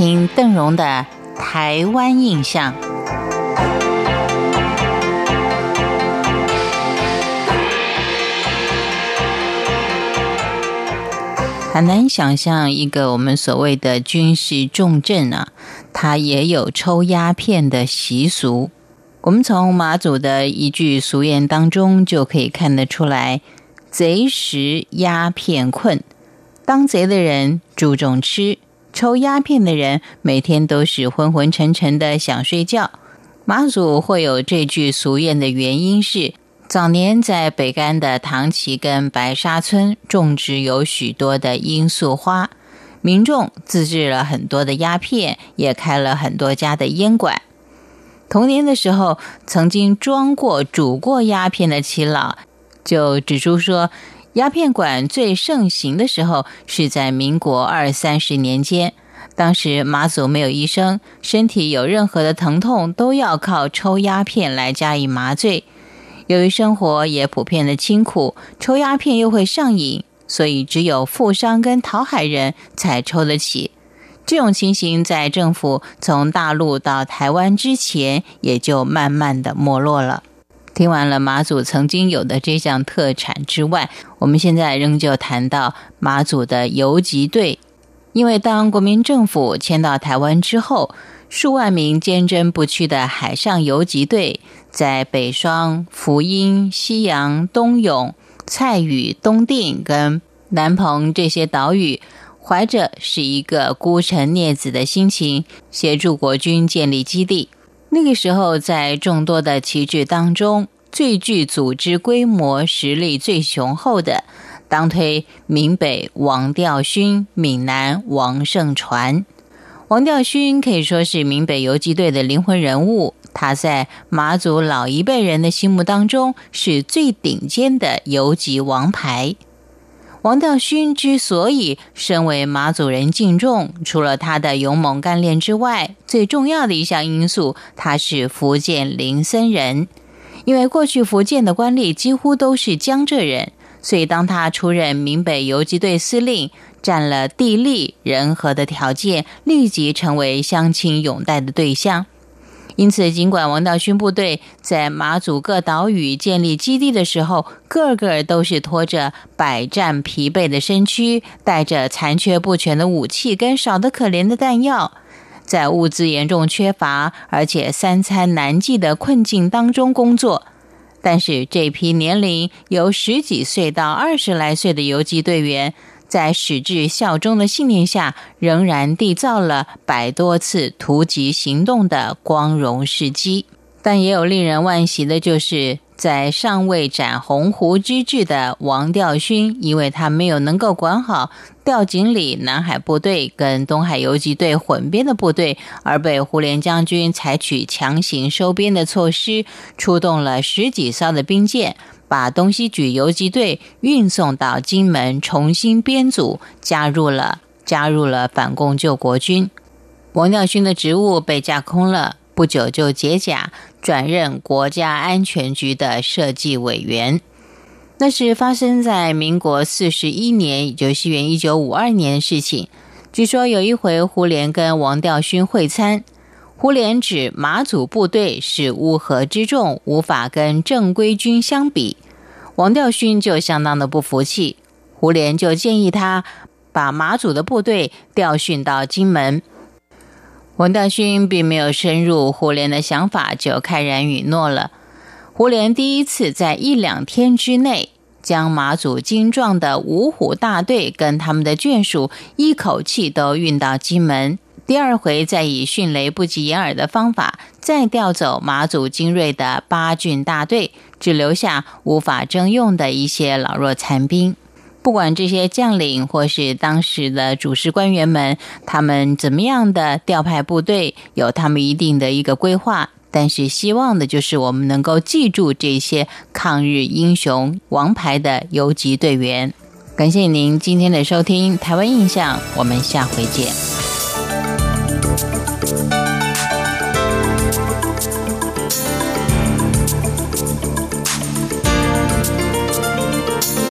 听邓荣的《台湾印象》。很难想象一个我们所谓的军事重镇啊，它也有抽鸦片的习俗。我们从马祖的一句俗谚当中就可以看得出来：“贼食鸦片困。”当贼的人注重吃，抽鸦片的人每天都是昏昏沉沉的想睡觉。马祖会有这句俗谚的原因是，早年在北干的唐崎跟白沙村种植有许多的罂粟花，民众自制了很多的鸦片，也开了很多家的烟馆。童年的时候，曾经装过、煮过鸦片的耆老就指出说。鸦片馆最盛行的时候是在民国二三十年间，当时马祖没有医生，身体有任何的疼痛都要靠抽鸦片来加以麻醉。由于生活也普遍的清苦，抽鸦片又会上瘾，所以只有富商跟讨海人才抽得起。这种情形在政府从大陆到台湾之前，也就慢慢的没落了。听完了马祖曾经有的这项特产之外，我们现在仍旧谈到马祖的游击队。因为当国民政府迁到台湾之后，数万名坚贞不屈的海上游击队，在北双、福音、西洋、东永、蔡屿、东定跟南澎这些岛屿，怀着是一个孤臣孽子的心情，协助国军建立基地。那个时候，在众多的旗帜当中，最具组织规模、实力最雄厚的，当推闽北王调勋、闽南王胜传。王调勋可以说是闽北游击队的灵魂人物，他在马祖老一辈人的心目当中，是最顶尖的游击王牌。王道勋之所以身为马祖人敬重，除了他的勇猛干练之外，最重要的一项因素，他是福建林森人。因为过去福建的官吏几乎都是江浙人，所以当他出任闽北游击队司令，占了地利人和的条件，立即成为乡亲拥戴的对象。因此，尽管王道勋部队在马祖各岛屿建立基地的时候，个个都是拖着百战疲惫的身躯，带着残缺不全的武器跟少得可怜的弹药，在物资严重缺乏而且三餐难继的困境当中工作。但是，这批年龄由十几岁到二十来岁的游击队员。在矢志效忠的信念下，仍然缔造了百多次突击行动的光荣事迹。但也有令人惋惜的，就是在尚未斩鸿鹄之志的王调勋，因为他没有能够管好调井里南海部队跟东海游击队混编的部队，而被胡琏将军采取强行收编的措施，出动了十几艘的兵舰。把东西举游击队运送到金门，重新编组，加入了加入了反共救国军。王调勋的职务被架空了，不久就解甲，转任国家安全局的设计委员。那是发生在民国四十一年，也就是西元一九五二年的事情。据说有一回，胡琏跟王调勋会餐。胡琏指马祖部队是乌合之众，无法跟正规军相比。王调勋就相当的不服气，胡琏就建议他把马祖的部队调训到金门。王调勋并没有深入胡琏的想法，就慨然允诺了。胡琏第一次在一两天之内，将马祖精壮的五虎大队跟他们的眷属一口气都运到金门。第二回再以迅雷不及掩耳的方法，再调走马祖精锐的八郡大队，只留下无法征用的一些老弱残兵。不管这些将领或是当时的主事官员们，他们怎么样的调派部队，有他们一定的一个规划。但是希望的就是我们能够记住这些抗日英雄、王牌的游击队员。感谢您今天的收听《台湾印象》，我们下回见。